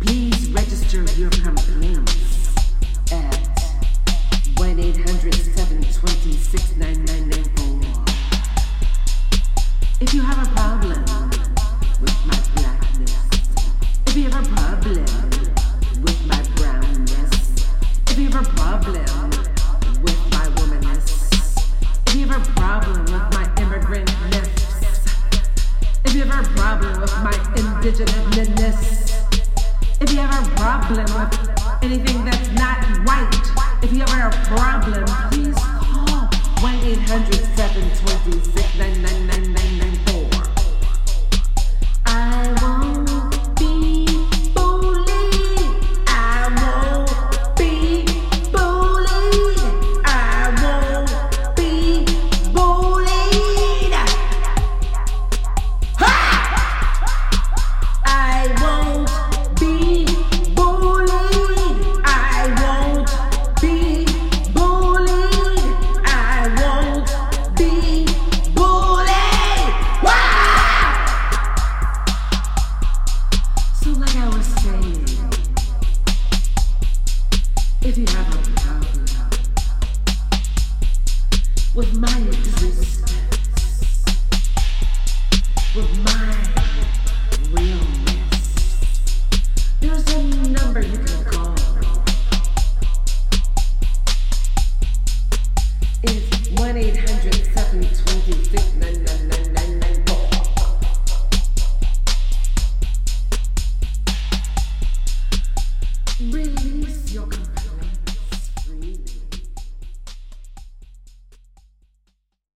Please register your complaints at 1 800 720 6994. If you have a problem with my blackness, if you have a problem with my brownness, if you have a problem with my womanness, if you have a problem have a problem with my indigenousness, if you have a problem with anything that's not white, if you have a problem, please call 1 800 720 6999. with my existence, with my realness. There's a number you can call. It's 1 800 726 Release your